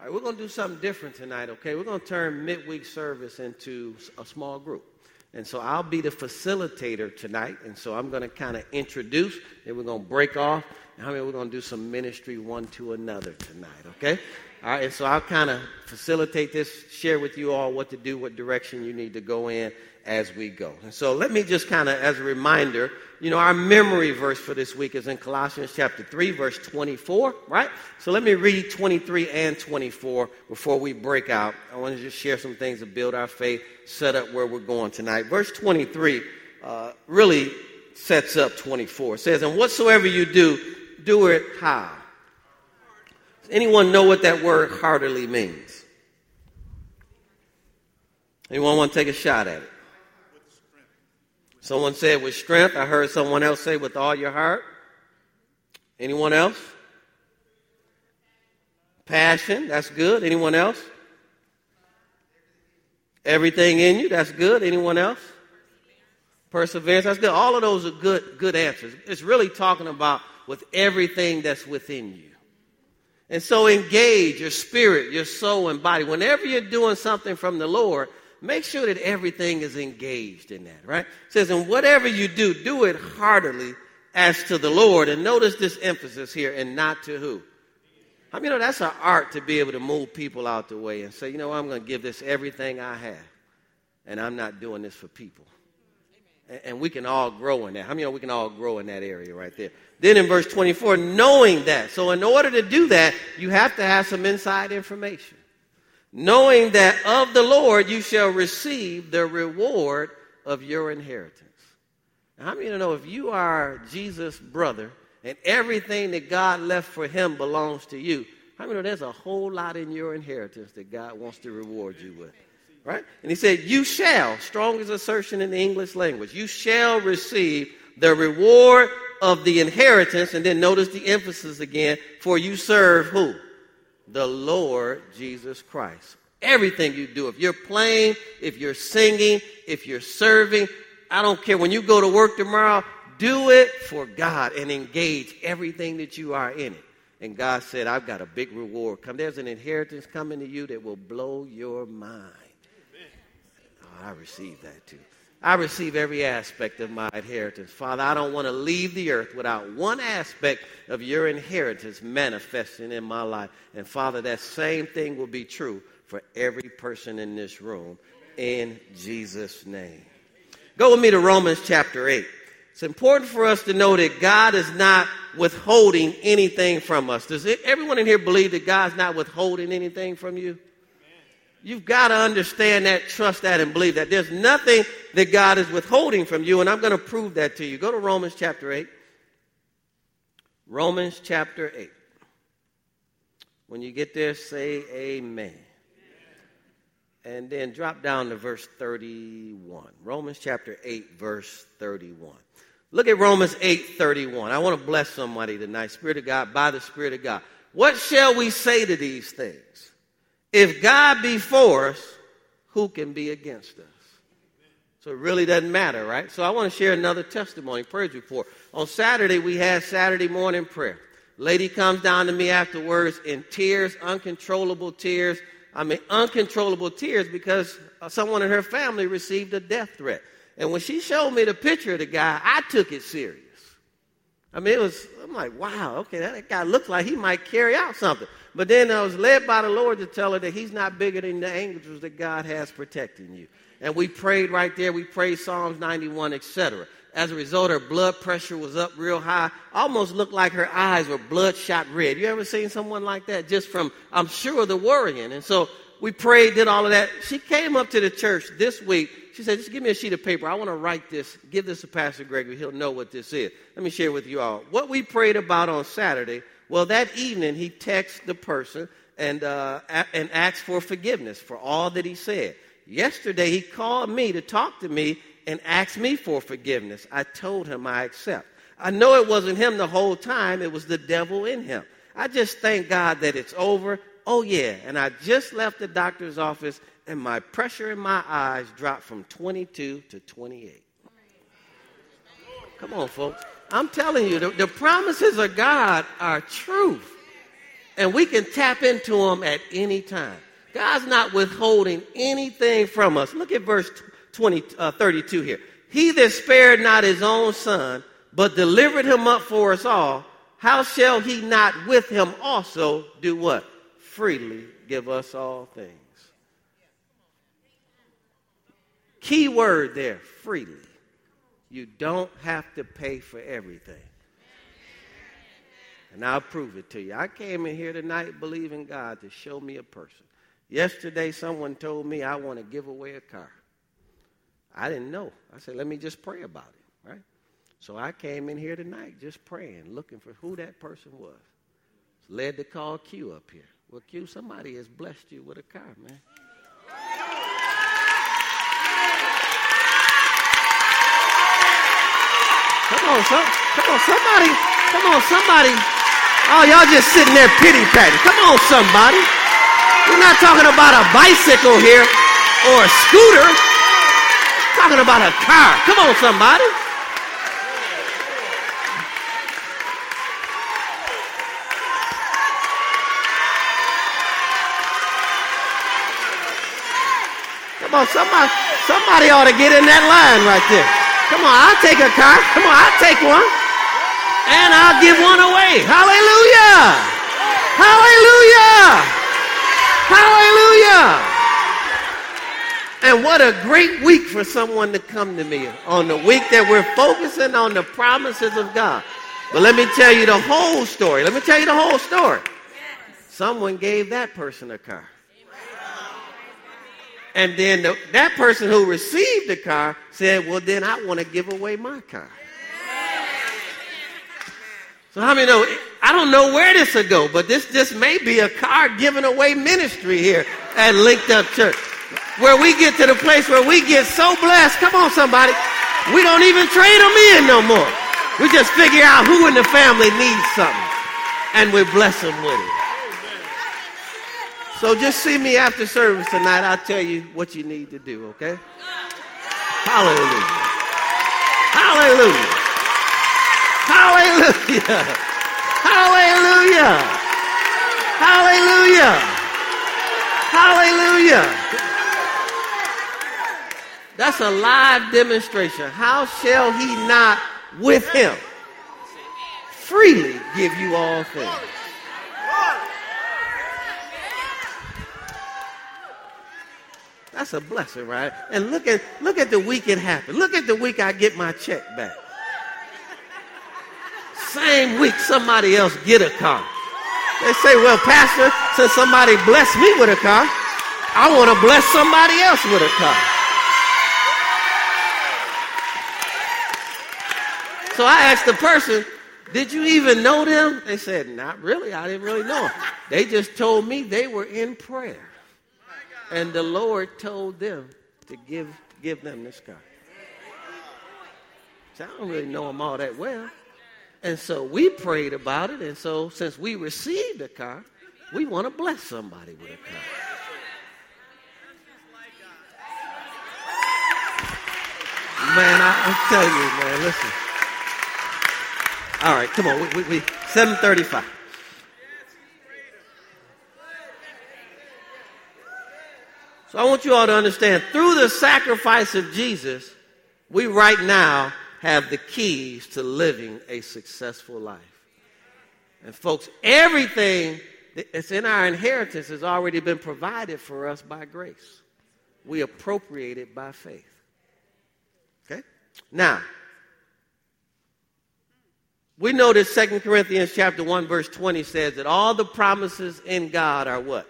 All right, we're going to do something different tonight, okay? We're going to turn midweek service into a small group. And so I'll be the facilitator tonight. And so I'm going to kind of introduce, and we're going to break off. And I mean, we're going to do some ministry one to another tonight, okay? All right, and so I'll kind of facilitate this, share with you all what to do, what direction you need to go in as we go. And so let me just kind of, as a reminder, you know, our memory verse for this week is in Colossians chapter 3, verse 24, right? So let me read 23 and 24 before we break out. I want to just share some things to build our faith, set up where we're going tonight. Verse 23 uh, really sets up 24. It says, And whatsoever you do, do it how? Anyone know what that word heartily means? Anyone want to take a shot at it? Someone said with strength. I heard someone else say with all your heart. Anyone else? Passion, that's good. Anyone else? Everything in you, that's good. Anyone else? Perseverance, that's good. All of those are good, good answers. It's really talking about with everything that's within you. And so engage your spirit, your soul, and body. Whenever you're doing something from the Lord, make sure that everything is engaged in that, right? It says, and whatever you do, do it heartily as to the Lord. And notice this emphasis here, and not to who? I mean, you know, that's an art to be able to move people out the way and say, you know, I'm going to give this everything I have, and I'm not doing this for people. And, we can all grow in that. How I many know we can all grow in that area right there? Then in verse 24, knowing that. So in order to do that, you have to have some inside information knowing that of the Lord you shall receive the reward of your inheritance. Now, how many of you know if you are Jesus' brother and everything that God left for him belongs to you, how many know there's a whole lot in your inheritance that God wants to reward you with? Right? And he said, You shall, strongest assertion in the English language, you shall receive the reward of the inheritance. And then notice the emphasis again, for you serve who? the Lord Jesus Christ. Everything you do, if you're playing, if you're singing, if you're serving, I don't care. When you go to work tomorrow, do it for God and engage everything that you are in it. And God said, I've got a big reward. Come, there's an inheritance coming to you that will blow your mind. I receive that too. I receive every aspect of my inheritance. Father, I don't want to leave the earth without one aspect of your inheritance manifesting in my life. And Father, that same thing will be true for every person in this room in Jesus' name. Go with me to Romans chapter 8. It's important for us to know that God is not withholding anything from us. Does everyone in here believe that God's not withholding anything from you? You've got to understand that, trust that, and believe that. There's nothing that God is withholding from you, and I'm going to prove that to you. Go to Romans chapter 8. Romans chapter 8. When you get there, say amen. And then drop down to verse 31. Romans chapter 8, verse 31. Look at Romans 8, 31. I want to bless somebody tonight. Spirit of God, by the Spirit of God. What shall we say to these things? If God be for us, who can be against us? So it really doesn't matter, right? So I want to share another testimony, praise report. On Saturday, we had Saturday morning prayer. Lady comes down to me afterwards in tears, uncontrollable tears. I mean, uncontrollable tears because someone in her family received a death threat. And when she showed me the picture of the guy, I took it serious. I mean, it was, I'm like, wow, okay, that guy looks like he might carry out something. But then I was led by the Lord to tell her that He's not bigger than the angels that God has protecting you. And we prayed right there. We prayed Psalms 91, etc. As a result, her blood pressure was up real high. Almost looked like her eyes were bloodshot red. You ever seen someone like that? Just from, I'm sure, the worrying. And so we prayed, did all of that. She came up to the church this week. She said, just give me a sheet of paper. I want to write this. Give this to Pastor Gregory. He'll know what this is. Let me share with you all. What we prayed about on Saturday well, that evening he texts the person and, uh, and asks for forgiveness for all that he said. Yesterday he called me to talk to me and asked me for forgiveness. I told him I accept. I know it wasn't him the whole time, it was the devil in him. I just thank God that it's over. Oh, yeah. And I just left the doctor's office and my pressure in my eyes dropped from 22 to 28. Come on, folks. I'm telling you, the, the promises of God are truth. And we can tap into them at any time. God's not withholding anything from us. Look at verse 20, uh, 32 here. He that spared not his own son, but delivered him up for us all, how shall he not with him also do what? Freely give us all things. Key word there freely. You don't have to pay for everything. And I'll prove it to you. I came in here tonight believing God to show me a person. Yesterday, someone told me I want to give away a car. I didn't know. I said, let me just pray about it, right? So I came in here tonight just praying, looking for who that person was. Led to call Q up here. Well, Q, somebody has blessed you with a car, man. Come on, some, come on, somebody, come on, somebody. Oh, y'all just sitting there pity patting. Come on, somebody. We're not talking about a bicycle here or a scooter. We're talking about a car. Come on, somebody. Come on, somebody, somebody ought to get in that line right there. Come on, I'll take a car. Come on, I'll take one. And I'll give one away. Hallelujah! Hallelujah! Hallelujah! And what a great week for someone to come to me on the week that we're focusing on the promises of God. But let me tell you the whole story. Let me tell you the whole story. Someone gave that person a car. And then the, that person who received the car said, Well, then I want to give away my car. So, how many know? I don't know where this will go, but this just may be a car giving away ministry here at Linked Up Church, where we get to the place where we get so blessed. Come on, somebody. We don't even trade them in no more. We just figure out who in the family needs something, and we bless them with it. So just see me after service tonight. I'll tell you what you need to do, okay? Hallelujah. Hallelujah. Hallelujah. Hallelujah. Hallelujah. Hallelujah. That's a live demonstration. How shall he not with him freely give you all things? That's a blessing, right? And look at look at the week it happened. Look at the week I get my check back. Same week somebody else get a car. They say, well, Pastor, since somebody blessed me with a car, I want to bless somebody else with a car. So I asked the person, did you even know them? They said, not really. I didn't really know them. They just told me they were in prayer. And the Lord told them to give, give them this car. So I don't really know them all that well. And so we prayed about it. And so since we received a car, we want to bless somebody with a car. Man, I, am telling you, man, listen. All right, come on. We, we, we 735. So I want you all to understand through the sacrifice of Jesus, we right now have the keys to living a successful life. And folks, everything that's in our inheritance has already been provided for us by grace. We appropriate it by faith. Okay? Now, we know that 2 Corinthians chapter 1 verse 20 says that all the promises in God are what?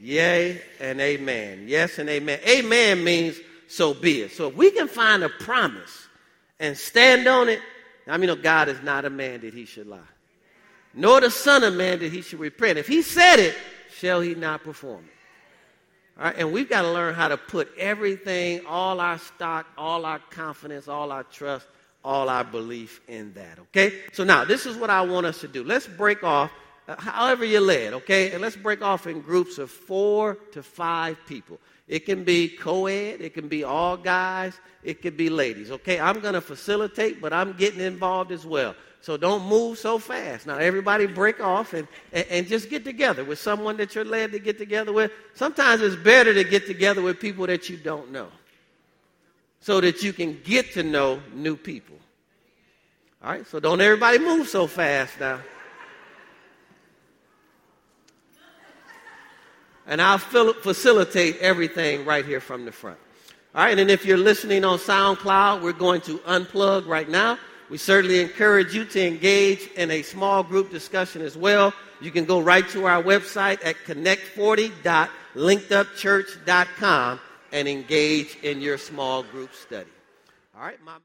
Yea and amen. Yes and amen. Amen means so be it. So if we can find a promise and stand on it, I mean, God is not a man that he should lie, nor the Son of Man that he should repent. If he said it, shall he not perform it? All right, and we've got to learn how to put everything, all our stock, all our confidence, all our trust, all our belief in that. Okay? So now, this is what I want us to do. Let's break off Uh, however you're led, okay? And let's break off in groups of four to five people. It can be co ed, it can be all guys, it can be ladies, okay? I'm to facilitate, but I'm getting involved as well. So don't move so fast. Now, everybody break off and, and, and, just get together with someone that you're led to get together with. Sometimes it's better to get together with people that you don't know so that you can get to know new people. All right, so don't everybody move so fast now. And I'll facilitate everything right here from the front. All right, and if you're listening on SoundCloud, we're going to unplug right now. We certainly encourage you to engage in a small group discussion as well. You can go right to our website at connect40.linkedupchurch.com and engage in your small group study. All right, my